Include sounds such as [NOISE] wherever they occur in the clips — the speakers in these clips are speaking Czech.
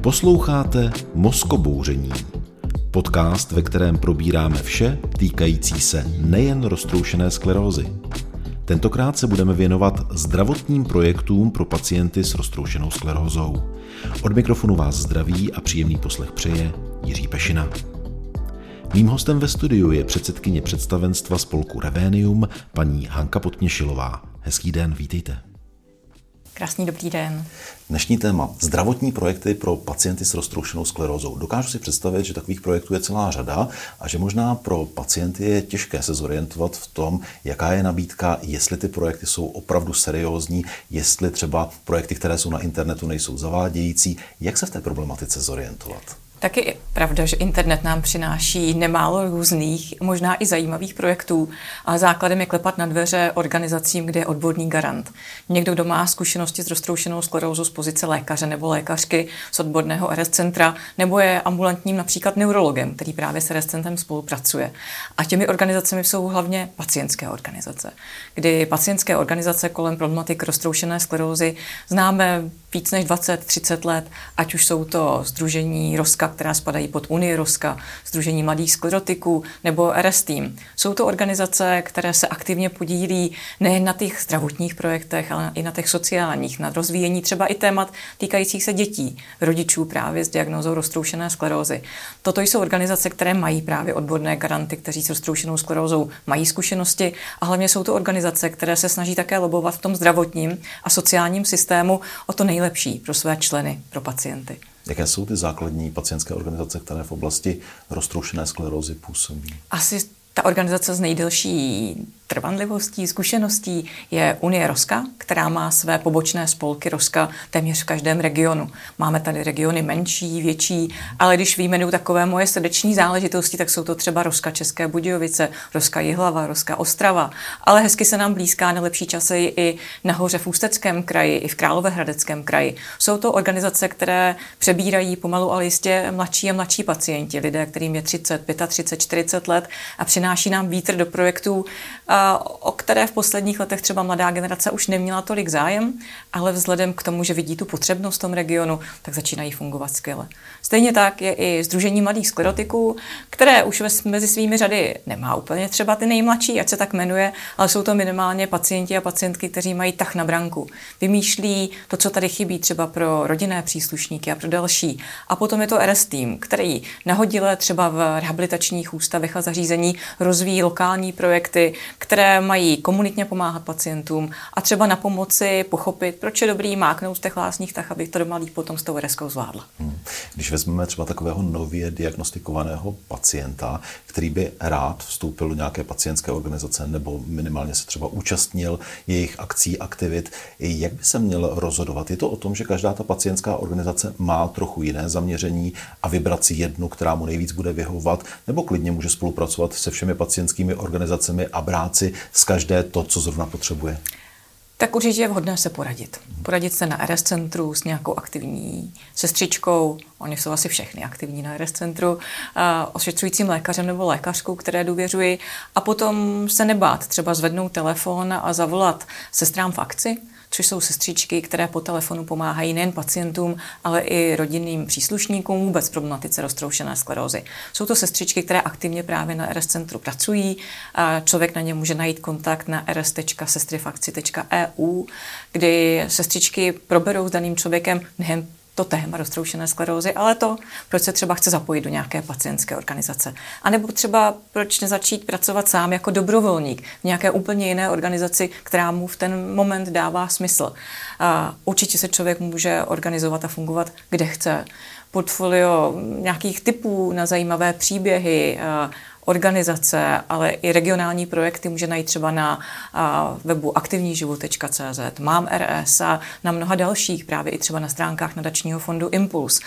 Posloucháte Mozkobouření, podcast, ve kterém probíráme vše týkající se nejen roztroušené sklerózy. Tentokrát se budeme věnovat zdravotním projektům pro pacienty s roztroušenou sklerózou. Od mikrofonu vás zdraví a příjemný poslech přeje Jiří Pešina. Mým hostem ve studiu je předsedkyně představenstva spolku Revenium, paní Hanka Potměšilová. Hezký den, vítejte. Krásný dobrý den. Dnešní téma. Zdravotní projekty pro pacienty s roztroušenou sklerózou. Dokážu si představit, že takových projektů je celá řada a že možná pro pacienty je těžké se zorientovat v tom, jaká je nabídka, jestli ty projekty jsou opravdu seriózní, jestli třeba projekty, které jsou na internetu, nejsou zavádějící. Jak se v té problematice zorientovat? Taky je pravda, že internet nám přináší nemálo různých, možná i zajímavých projektů, ale základem je klepat na dveře organizacím, kde je odborný garant. Někdo, kdo má zkušenosti s roztroušenou sklerózou z pozice lékaře nebo lékařky z odborného RS centra, nebo je ambulantním například neurologem, který právě s RS centrem spolupracuje. A těmi organizacemi jsou hlavně pacientské organizace, kdy pacientské organizace kolem problematik roztroušené sklerózy známe víc než 20-30 let, ať už jsou to Združení Která spadají pod Unii Roska, Združení mladých sklerotiků nebo RS Team. Jsou to organizace, které se aktivně podílí nejen na těch zdravotních projektech, ale i na těch sociálních, na rozvíjení třeba i témat týkajících se dětí, rodičů právě s diagnózou roztroušené sklerózy. Toto jsou organizace, které mají právě odborné garanty, kteří s roztroušenou sklerózou mají zkušenosti a hlavně jsou to organizace, které se snaží také lobovat v tom zdravotním a sociálním systému o to nej nejlepší pro své členy, pro pacienty. Jaké jsou ty základní pacientské organizace, které v oblasti roztroušené sklerózy působí? Asi ta organizace s nejdelší trvanlivostí, zkušeností je Unie Roska, která má své pobočné spolky Roska téměř v každém regionu. Máme tady regiony menší, větší, ale když vyjmenuju takové moje srdeční záležitosti, tak jsou to třeba Roska České Budějovice, Roska Jihlava, Roska Ostrava, ale hezky se nám blízká nejlepší časy i nahoře v Ústeckém kraji, i v Královéhradeckém kraji. Jsou to organizace, které přebírají pomalu, ale jistě mladší a mladší pacienti, lidé, kterým je 30, 35, 40 let a přináší nám vítr do projektů o které v posledních letech třeba mladá generace už neměla tolik zájem, ale vzhledem k tomu, že vidí tu potřebnost v tom regionu, tak začínají fungovat skvěle. Stejně tak je i Združení mladých sklerotiků, které už mezi svými řady nemá úplně třeba ty nejmladší, ať se tak jmenuje, ale jsou to minimálně pacienti a pacientky, kteří mají tah na branku. Vymýšlí to, co tady chybí třeba pro rodinné příslušníky a pro další. A potom je to RS Team, který nahodile třeba v rehabilitačních ústavech a zařízení rozvíjí lokální projekty, které mají komunitně pomáhat pacientům a třeba na pomoci pochopit, proč je dobrý máknout v těch lásních tak, aby to doma líp potom s tou reskou zvládla. Hmm. Když vezmeme třeba takového nově diagnostikovaného pacienta, který by rád vstoupil do nějaké pacientské organizace nebo minimálně se třeba účastnil jejich akcí, aktivit, jak by se měl rozhodovat? Je to o tom, že každá ta pacientská organizace má trochu jiné zaměření a vybrat si jednu, která mu nejvíc bude vyhovovat, nebo klidně může spolupracovat se všemi pacientskými organizacemi a brát si z každé to, co zrovna potřebuje? Tak určitě je vhodné se poradit. Poradit se na RS centru s nějakou aktivní sestřičkou, oni jsou asi všechny aktivní na RS centru, ošetřujícím lékařem nebo lékařkou, které důvěřuji, a potom se nebát třeba zvednout telefon a zavolat sestrám v akci, což jsou sestřičky, které po telefonu pomáhají nejen pacientům, ale i rodinným příslušníkům vůbec problematice roztroušené sklerózy. Jsou to sestřičky, které aktivně právě na RS centru pracují. A člověk na ně může najít kontakt na rs.sestrifakci.eu, kdy sestřičky proberou s daným člověkem nejen to téma roztroušené sklerózy, ale to, proč se třeba chce zapojit do nějaké pacientské organizace. A nebo třeba proč nezačít pracovat sám jako dobrovolník v nějaké úplně jiné organizaci, která mu v ten moment dává smysl. A určitě se člověk může organizovat a fungovat, kde chce. Portfolio nějakých typů na zajímavé příběhy, organizace, ale i regionální projekty může najít třeba na webu aktivníživot.cz, mám RS a na mnoha dalších, právě i třeba na stránkách nadačního fondu Impuls.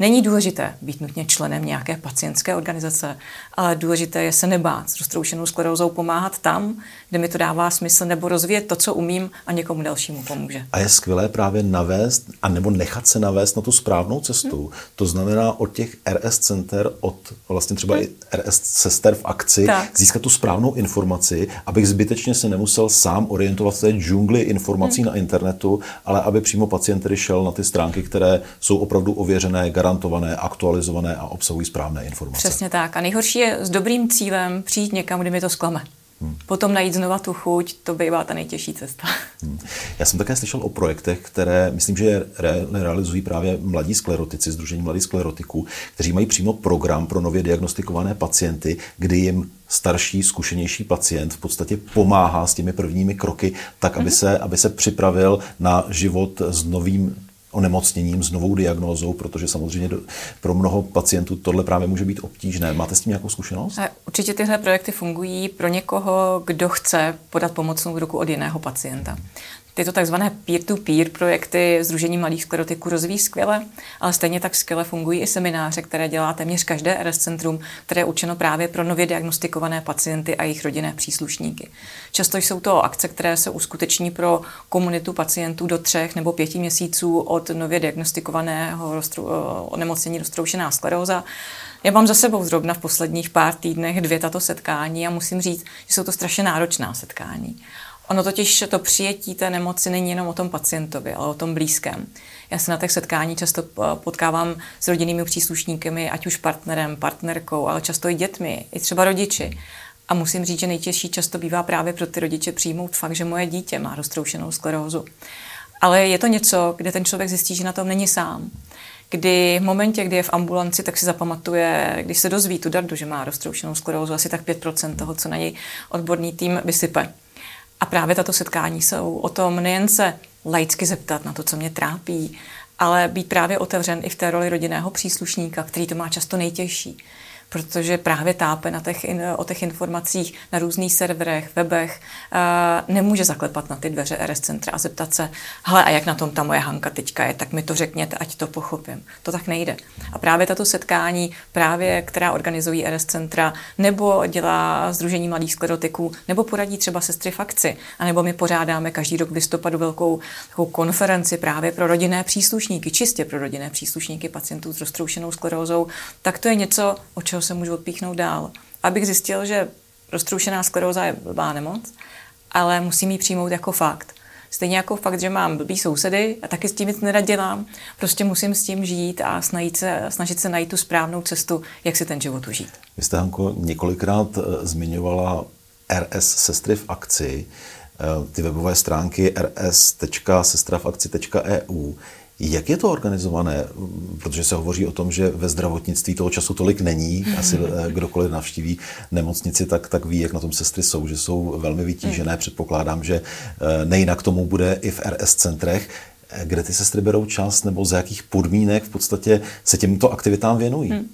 Není důležité být nutně členem nějaké pacientské organizace, ale důležité je se nebát s roztroušenou sklerózou pomáhat tam, kde mi to dává smysl, nebo rozvíjet to, co umím a někomu dalšímu pomůže. A je skvělé právě navést, a nebo nechat se navést na tu správnou cestu. Hmm. To znamená od těch RS center, od vlastně třeba hmm. i RS sester, sester v akci, tak. získat tu správnou informaci, abych zbytečně se nemusel sám orientovat v té džungli informací hmm. na internetu, ale aby přímo pacient tedy šel na ty stránky, které jsou opravdu ověřené, garantované, aktualizované a obsahují správné informace. Přesně tak. A nejhorší je s dobrým cílem přijít někam, kde mi to zklame. Hmm. Potom najít znova tu chuť, to bývá ta nejtěžší cesta. Hmm. Já jsem také slyšel o projektech, které myslím, že re- realizují právě mladí sklerotici, Združení mladých sklerotiků, kteří mají přímo program pro nově diagnostikované pacienty, kdy jim starší, zkušenější pacient v podstatě pomáhá s těmi prvními kroky, tak aby, hmm. se, aby se připravil na život s novým onemocněním, s novou diagnózou, protože samozřejmě pro mnoho pacientů tohle právě může být obtížné. Máte s tím nějakou zkušenost? Určitě tyhle projekty fungují pro někoho, kdo chce podat pomocnou ruku od jiného pacienta. Tyto takzvané peer-to-peer projekty Združení mladých sklerotiků rozvíjí skvěle, ale stejně tak skvěle fungují i semináře, které dělá téměř každé RS centrum, které je určeno právě pro nově diagnostikované pacienty a jejich rodinné příslušníky. Často jsou to akce, které se uskuteční pro komunitu pacientů do třech nebo pěti měsíců od nově diagnostikovaného roztru, onemocnění roztroušená skleróza. Já mám za sebou zrovna v posledních pár týdnech dvě tato setkání a musím říct, že jsou to strašně náročná setkání. Ono totiž to přijetí té nemoci není jenom o tom pacientovi, ale o tom blízkém. Já se na těch setkání často eh, potkávám s rodinnými příslušníky, ať už partnerem, partnerkou, ale často i dětmi, i třeba rodiči. A musím říct, že nejtěžší často bývá právě pro ty rodiče přijmout fakt, že moje dítě má roztroušenou sklerózu. Ale je to něco, kde ten člověk zjistí, že na tom není sám. Kdy v momentě, kdy je v ambulanci, tak si zapamatuje, když se dozví tu dardu, že má roztroušenou sklerózu, asi tak 5% toho, co na něj odborný tým vysype. A právě tato setkání jsou o tom nejen se laicky zeptat na to, co mě trápí, ale být právě otevřen i v té roli rodinného příslušníka, který to má často nejtěžší protože právě tápe na těch, o těch informacích na různých serverech, webech, uh, nemůže zaklepat na ty dveře RS centra a zeptat se, hele, a jak na tom ta moje Hanka teďka je, tak mi to řekněte, ať to pochopím. To tak nejde. A právě tato setkání, právě která organizují RS centra, nebo dělá Združení mladých sklerotiků, nebo poradí třeba sestry fakci, anebo my pořádáme každý rok v listopadu velkou konferenci právě pro rodinné příslušníky, čistě pro rodinné příslušníky pacientů s roztroušenou sklerózou, tak to je něco, o čeho čeho se můžu odpíchnout dál. Abych zjistil, že roztroušená skleróza je blbá nemoc, ale musím ji přijmout jako fakt. Stejně jako fakt, že mám blbý sousedy a taky s tím nic nerad dělám, prostě musím s tím žít a snažit se, snažit se najít tu správnou cestu, jak si ten život užít. Vy jste, Hanko, několikrát eh, zmiňovala RS Sestry v akci, eh, ty webové stránky rs.sestravakci.eu. Jak je to organizované? Protože se hovoří o tom, že ve zdravotnictví toho času tolik není. Asi eh, kdokoliv navštíví nemocnici, tak, tak ví, jak na tom sestry jsou, že jsou velmi vytížené. Hmm. Předpokládám, že eh, nejinak tomu bude i v RS centrech. Eh, kde ty sestry berou čas nebo z jakých podmínek v podstatě se těmto aktivitám věnují? Hmm.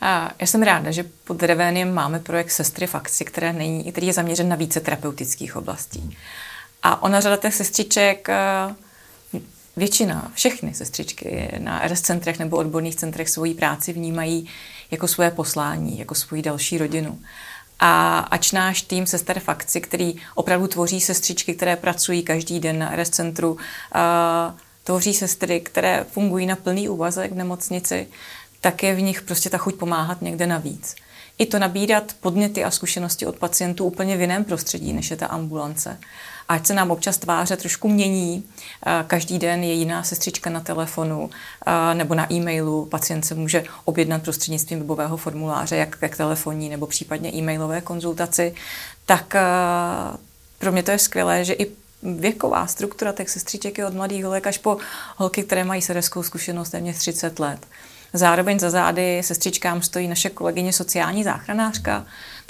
A já jsem ráda, že pod Reveniem máme projekt Sestry v akci, které není, který je zaměřen na více terapeutických oblastí. Hmm. A ona řada těch sestřiček většina, všechny sestřičky na RS centrech nebo odborných centrech svoji práci vnímají jako své poslání, jako svoji další rodinu. A ač náš tým sester fakci, který opravdu tvoří sestřičky, které pracují každý den na RS centru, tvoří sestry, které fungují na plný úvazek v nemocnici, tak je v nich prostě ta chuť pomáhat někde navíc. I to nabírat podněty a zkušenosti od pacientů úplně v jiném prostředí, než je ta ambulance ať se nám občas tváře trošku mění. Každý den je jiná sestřička na telefonu nebo na e-mailu. Pacient se může objednat prostřednictvím webového formuláře, jak, jak telefonní nebo případně e-mailové konzultaci. Tak pro mě to je skvělé, že i věková struktura těch sestřiček je od mladých holek až po holky, které mají sereskou zkušenost téměř 30 let. Zároveň za zády sestřičkám stojí naše kolegyně sociální záchranářka,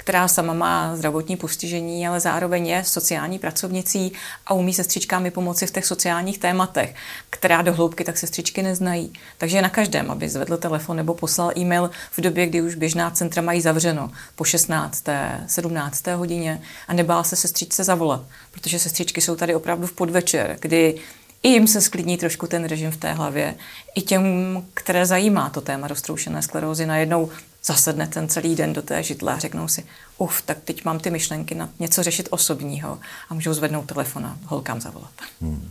která sama má zdravotní postižení, ale zároveň je sociální pracovnicí a umí sestřičkám pomoci v těch sociálních tématech, která do hloubky tak sestřičky neznají. Takže je na každém, aby zvedl telefon nebo poslal e-mail v době, kdy už běžná centra mají zavřeno po 16. 17. hodině a nebál se sestřičce zavolat, protože sestřičky jsou tady opravdu v podvečer, kdy i jim se sklidní trošku ten režim v té hlavě. I těm, které zajímá to téma roztroušené sklerózy, najednou zasedne ten celý den do té židle a řeknou si, uf, tak teď mám ty myšlenky na něco řešit osobního a můžou zvednout telefon a holkám zavolat. Hmm.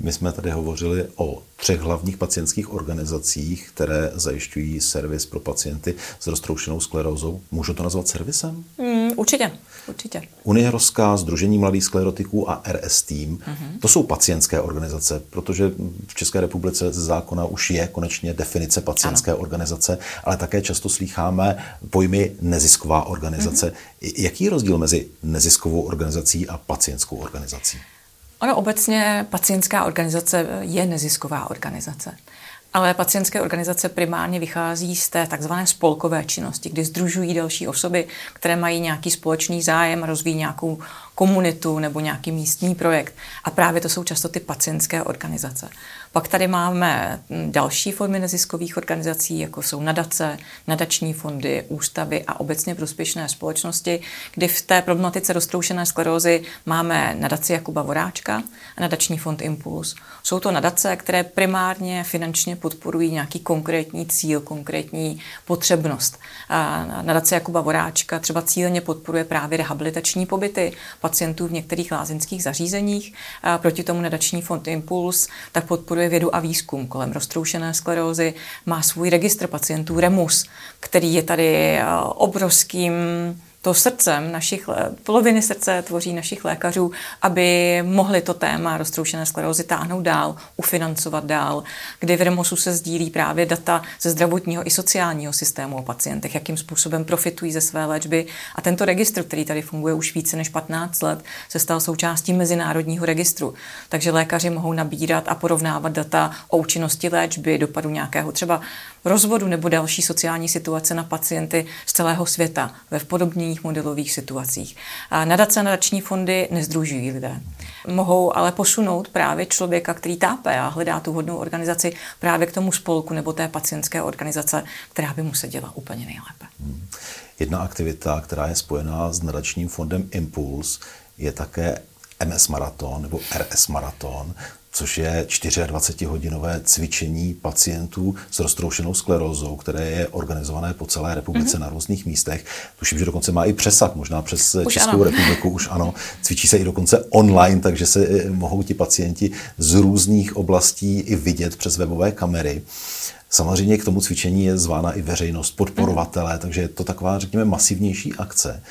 My jsme tady hovořili o třech hlavních pacientských organizacích, které zajišťují servis pro pacienty s roztroušenou sklerózou. Můžu to nazvat servisem? Mm, určitě, určitě. Unie Roská, Združení mladých sklerotiků a RS Team, mm-hmm. to jsou pacientské organizace, protože v České republice ze zákona už je konečně definice pacientské ano. organizace, ale také často slýcháme pojmy nezisková organizace. Mm-hmm. Jaký je rozdíl mezi neziskovou organizací a pacientskou organizací? Ono obecně pacientská organizace je nezisková organizace. Ale pacientské organizace primárně vychází z té takzvané spolkové činnosti, kdy združují další osoby, které mají nějaký společný zájem a rozvíjí nějakou komunitu nebo nějaký místní projekt. A právě to jsou často ty pacientské organizace. Pak tady máme další formy neziskových organizací, jako jsou nadace, nadační fondy, ústavy a obecně prospěšné společnosti, kdy v té problematice roztroušené sklerózy máme nadaci Jakuba Voráčka a nadační fond Impuls. Jsou to nadace, které primárně finančně podporují nějaký konkrétní cíl, konkrétní potřebnost. A nadace Jakuba Voráčka třeba cíleně podporuje právě rehabilitační pobyty pacientů v některých lázeňských zařízeních. Proti tomu nadační fond Impuls tak podporuje podporuje vědu a výzkum kolem roztroušené sklerózy, má svůj registr pacientů REMUS, který je tady eh, obrovským to srdcem našich, poloviny srdce tvoří našich lékařů, aby mohli to téma roztroušené sklerózy táhnout dál, ufinancovat dál, kdy v Remosu se sdílí právě data ze zdravotního i sociálního systému o pacientech, jakým způsobem profitují ze své léčby. A tento registr, který tady funguje už více než 15 let, se stal součástí mezinárodního registru. Takže lékaři mohou nabírat a porovnávat data o účinnosti léčby, dopadu nějakého třeba rozvodu nebo další sociální situace na pacienty z celého světa ve podobných modelových situacích. A nadace a nadační fondy nezdružují lidé. Mohou ale posunout právě člověka, který tápe a hledá tu hodnou organizaci právě k tomu spolku nebo té pacientské organizace, která by mu se děla úplně nejlépe. Jedna aktivita, která je spojená s nadačním fondem Impuls, je také MS Maraton nebo RS Maraton, což je 24-hodinové cvičení pacientů s roztroušenou sklerózou, které je organizované po celé republice mm-hmm. na různých místech. Tuším, že dokonce má i přesah, možná přes už Českou ano. republiku už ano. Cvičí se i dokonce online, takže se eh, mohou ti pacienti z různých oblastí i vidět přes webové kamery. Samozřejmě k tomu cvičení je zvána i veřejnost, podporovatelé, mm. takže je to taková, řekněme, masivnější akce.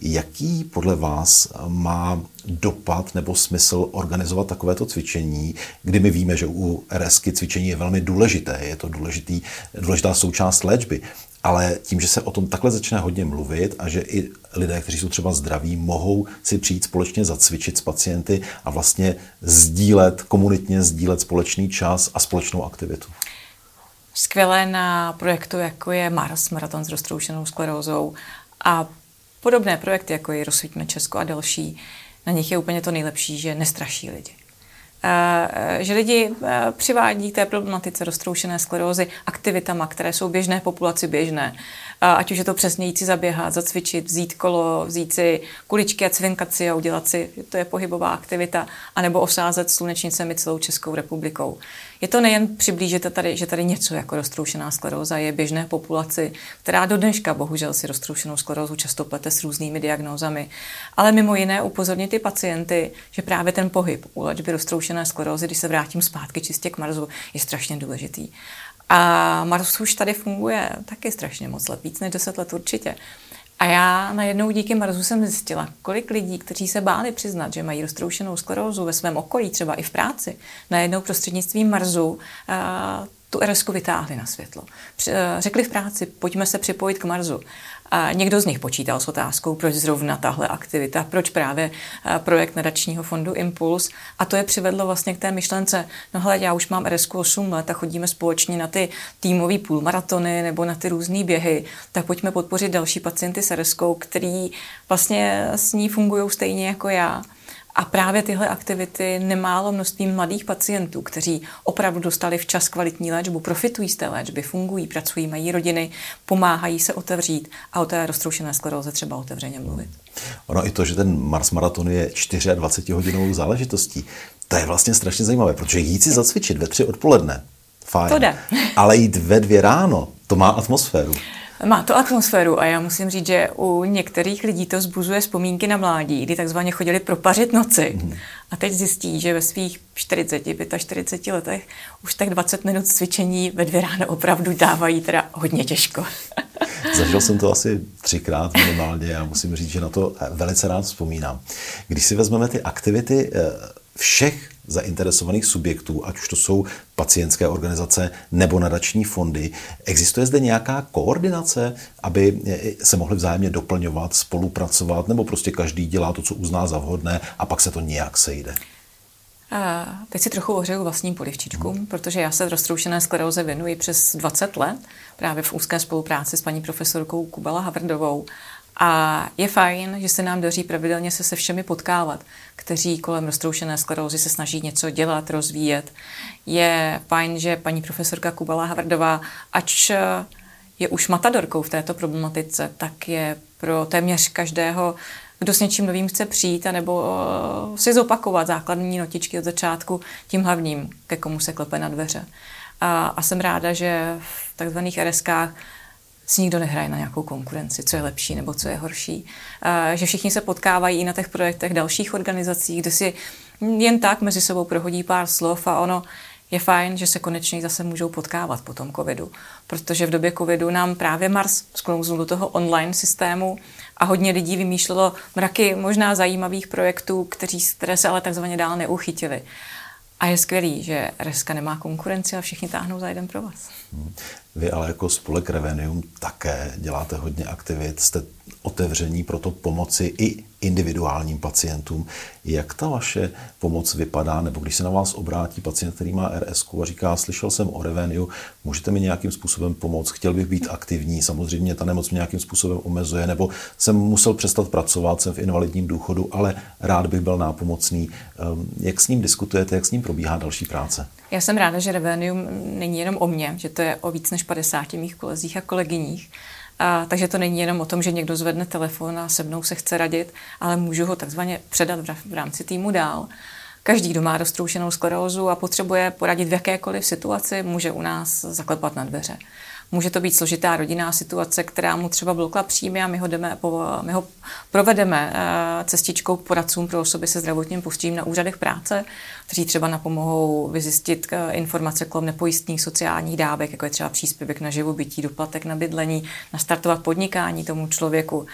Jaký podle vás má dopad nebo smysl organizovat takovéto cvičení, kdy my víme, že u RSky cvičení je velmi důležité, je to důležitý, důležitá součást léčby, ale tím, že se o tom takhle začne hodně mluvit a že i lidé, kteří jsou třeba zdraví, mohou si přijít společně zacvičit s pacienty a vlastně sdílet, komunitně sdílet společný čas a společnou aktivitu. Skvělé na projektu, jako je Mars, maraton s roztroušenou sklerózou a Podobné projekty, jako je Rozsvítíme Česko a další, na nich je úplně to nejlepší, že nestraší lidi. Že lidi přivádí k té problematice roztroušené sklerózy aktivitama, které jsou běžné populaci běžné. Ať už je to přesně jít si zaběhat, zacvičit, vzít kolo, vzít si kuličky a cvinkat si a udělat si, to je pohybová aktivita, anebo osázet slunečnicemi celou Českou republikou. Je to nejen přiblížit tady, že tady něco jako roztroušená skleróza je běžné populaci, která do dneška bohužel si roztroušenou sklerózu často plete s různými diagnózami, ale mimo jiné upozornit ty pacienty, že právě ten pohyb u léčby roztroušené sklerózy, když se vrátím zpátky čistě k marzu, je strašně důležitý. A Mars už tady funguje taky strašně moc let, víc než 10 let určitě. A já najednou díky Marzu jsem zjistila, kolik lidí, kteří se báli přiznat, že mají roztroušenou sklerózu ve svém okolí, třeba i v práci, najednou prostřednictvím Marzu tu RS vytáhli na světlo. Řekli v práci, pojďme se připojit k Marzu. A někdo z nich počítal s otázkou, proč zrovna tahle aktivita, proč právě projekt nadačního fondu Impuls. A to je přivedlo vlastně k té myšlence, no hele, já už mám RS 8 let a chodíme společně na ty týmové půlmaratony nebo na ty různé běhy, tak pojďme podpořit další pacienty s RS, který vlastně s ní fungují stejně jako já. A právě tyhle aktivity nemálo množství mladých pacientů, kteří opravdu dostali včas kvalitní léčbu, profitují z té léčby, fungují, pracují, mají rodiny, pomáhají se otevřít a o té roztroušené skleróze třeba otevřeně mluvit. Ono i to, že ten Mars Maraton je 24 hodinovou záležitostí, to je vlastně strašně zajímavé, protože jít si zacvičit ve tři odpoledne, fajn. To jde. Ale jít ve dvě ráno, to má atmosféru. Má to atmosféru a já musím říct, že u některých lidí to zbuzuje vzpomínky na mládí, kdy takzvaně chodili propařit noci. Mm. a teď zjistí, že ve svých 40, 45 letech už tak 20 minut cvičení ve dvě ráno opravdu dávají teda hodně těžko. [LAUGHS] Zažil jsem to asi třikrát minimálně a musím říct, že na to velice rád vzpomínám. Když si vezmeme ty aktivity eh, všech zainteresovaných subjektů, ať už to jsou pacientské organizace nebo nadační fondy. Existuje zde nějaká koordinace, aby se mohli vzájemně doplňovat, spolupracovat, nebo prostě každý dělá to, co uzná za vhodné a pak se to nějak sejde? A teď si trochu ohřeju vlastním polivčičku, hmm. protože já se roztroušené skleróze věnuji přes 20 let, právě v úzké spolupráci s paní profesorkou Kubala Havrdovou. A je fajn, že se nám daří pravidelně se se všemi potkávat, kteří kolem roztroušené sklerózy se snaží něco dělat, rozvíjet. Je fajn, že paní profesorka Kubala Havardová, ač je už matadorkou v této problematice, tak je pro téměř každého, kdo s něčím novým chce přijít, anebo eh, si zopakovat základní notičky od začátku, tím hlavním, ke komu se klepe na dveře. A, a jsem ráda, že v takzvaných RSkách si nikdo nehraje na nějakou konkurenci, co je lepší nebo co je horší. Že všichni se potkávají i na těch projektech dalších organizací, kde si jen tak mezi sebou prohodí pár slov a ono je fajn, že se konečně zase můžou potkávat po tom covidu, protože v době covidu nám právě Mars sklouznul do toho online systému a hodně lidí vymýšlelo mraky možná zajímavých projektů, které se ale takzvaně dál neuchytili. A je skvělý, že Reska nemá konkurenci a všichni táhnou za jeden pro vás. Hmm. Vy ale jako spolek Revenium také děláte hodně aktivit, jste otevření pro to pomoci i individuálním pacientům. Jak ta vaše pomoc vypadá, nebo když se na vás obrátí pacient, který má RS a říká, slyšel jsem o Reveniu, můžete mi nějakým způsobem pomoct, chtěl bych být aktivní, samozřejmě ta nemoc mě nějakým způsobem omezuje, nebo jsem musel přestat pracovat, jsem v invalidním důchodu, ale rád bych byl nápomocný. Ehm, jak s ním diskutujete, jak s ním probíhá další práce? Já jsem ráda, že Revenium není jenom o mně, že to je o víc než 50 mých kolezích a kolegyních. A, takže to není jenom o tom, že někdo zvedne telefon a se mnou se chce radit, ale můžu ho takzvaně předat v rámci týmu dál. Každý, kdo má roztroušenou sklerózu a potřebuje poradit v jakékoliv situaci, může u nás zaklepat na dveře. Může to být složitá rodinná situace, která mu třeba blokla příjmy a my ho, jdeme, my ho provedeme eh, cestičkou poradcům pro osoby se zdravotním postižením na úřadech práce, kteří třeba napomohou vyzjistit eh, informace kolem nepojistných sociálních dávek, jako je třeba příspěvek na živobytí, doplatek na bydlení, nastartovat podnikání tomu člověku.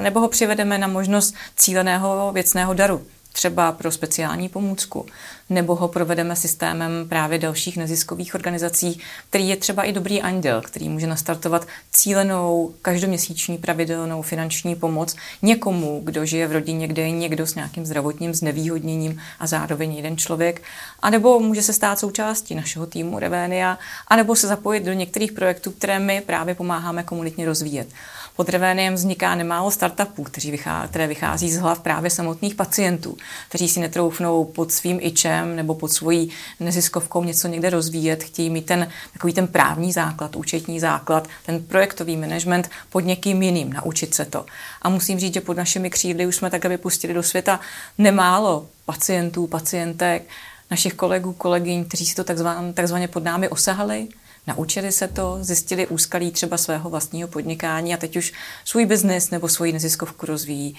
Nebo ho přivedeme na možnost cíleného věcného daru třeba pro speciální pomůcku, nebo ho provedeme systémem právě dalších neziskových organizací, který je třeba i dobrý anděl, který může nastartovat cílenou každoměsíční pravidelnou finanční pomoc někomu, kdo žije v rodině, kde je někdo s nějakým zdravotním znevýhodněním a zároveň jeden člověk, anebo může se stát součástí našeho týmu Revenia, anebo se zapojit do některých projektů, které my právě pomáháme komunitně rozvíjet. Pod Reveniem vzniká nemálo startupů, kteří vychází, které vychází z hlav právě samotných pacientů, kteří si netroufnou pod svým ičem nebo pod svojí neziskovkou něco někde rozvíjet, chtějí mít ten takový ten právní základ, účetní základ, ten projektový management pod někým jiným, naučit se to. A musím říct, že pod našimi křídly už jsme takhle vypustili do světa nemálo pacientů, pacientek, našich kolegů, kolegyň, kteří si to takzvaně, takzvaně pod námi osahali, Naučili se to, zjistili úskalí třeba svého vlastního podnikání a teď už svůj biznis nebo svoji neziskovku rozvíjí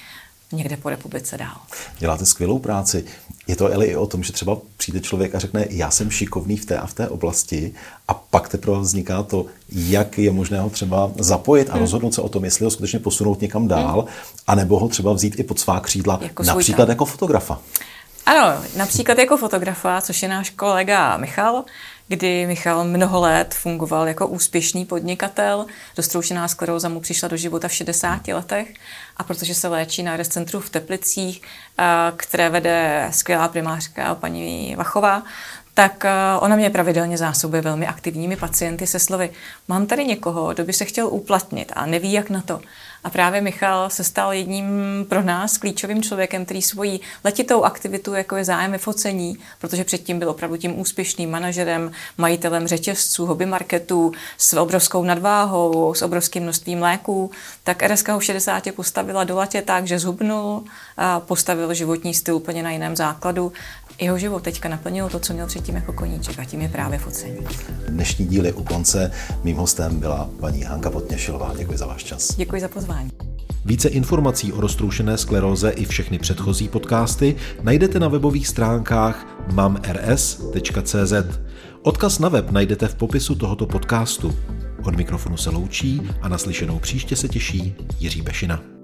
někde po republice dál. Děláte skvělou práci. Je to ale i o tom, že třeba přijde člověk a řekne, já jsem šikovný v té a v té oblasti a pak teprve vzniká to, jak je možné ho třeba zapojit a hmm. rozhodnout se o tom, jestli ho skutečně posunout někam dál, hmm. anebo ho třeba vzít i pod svá křídla, jako například jako fotografa. Ano, například jako fotografa, což je náš kolega Michal, kdy Michal mnoho let fungoval jako úspěšný podnikatel. Dostroušená skleróza mu přišla do života v 60 letech a protože se léčí na RS centru v Teplicích, které vede skvělá primářka paní Vachová, tak ona mě pravidelně zásobuje velmi aktivními pacienty se slovy mám tady někoho, kdo by se chtěl uplatnit a neví, jak na to. A právě Michal se stal jedním pro nás klíčovým člověkem, který svoji letitou aktivitu, jako je zájem focení, protože předtím byl opravdu tím úspěšným manažerem, majitelem řetězců, hobby marketů, s obrovskou nadváhou, s obrovským množstvím léků, tak RSK ho v 60 postavila do latě tak, že zhubnul, a postavil životní styl úplně na jiném základu jeho život teďka naplnilo to, co měl předtím jako koníček a tím je právě focení. Dnešní díl je u konce. Mým hostem byla paní Hanka Potněšilová. Děkuji za váš čas. Děkuji za pozvání. Více informací o roztroušené skleróze i všechny předchozí podcasty najdete na webových stránkách mamrs.cz. Odkaz na web najdete v popisu tohoto podcastu. Od mikrofonu se loučí a naslyšenou příště se těší Jiří Bešina.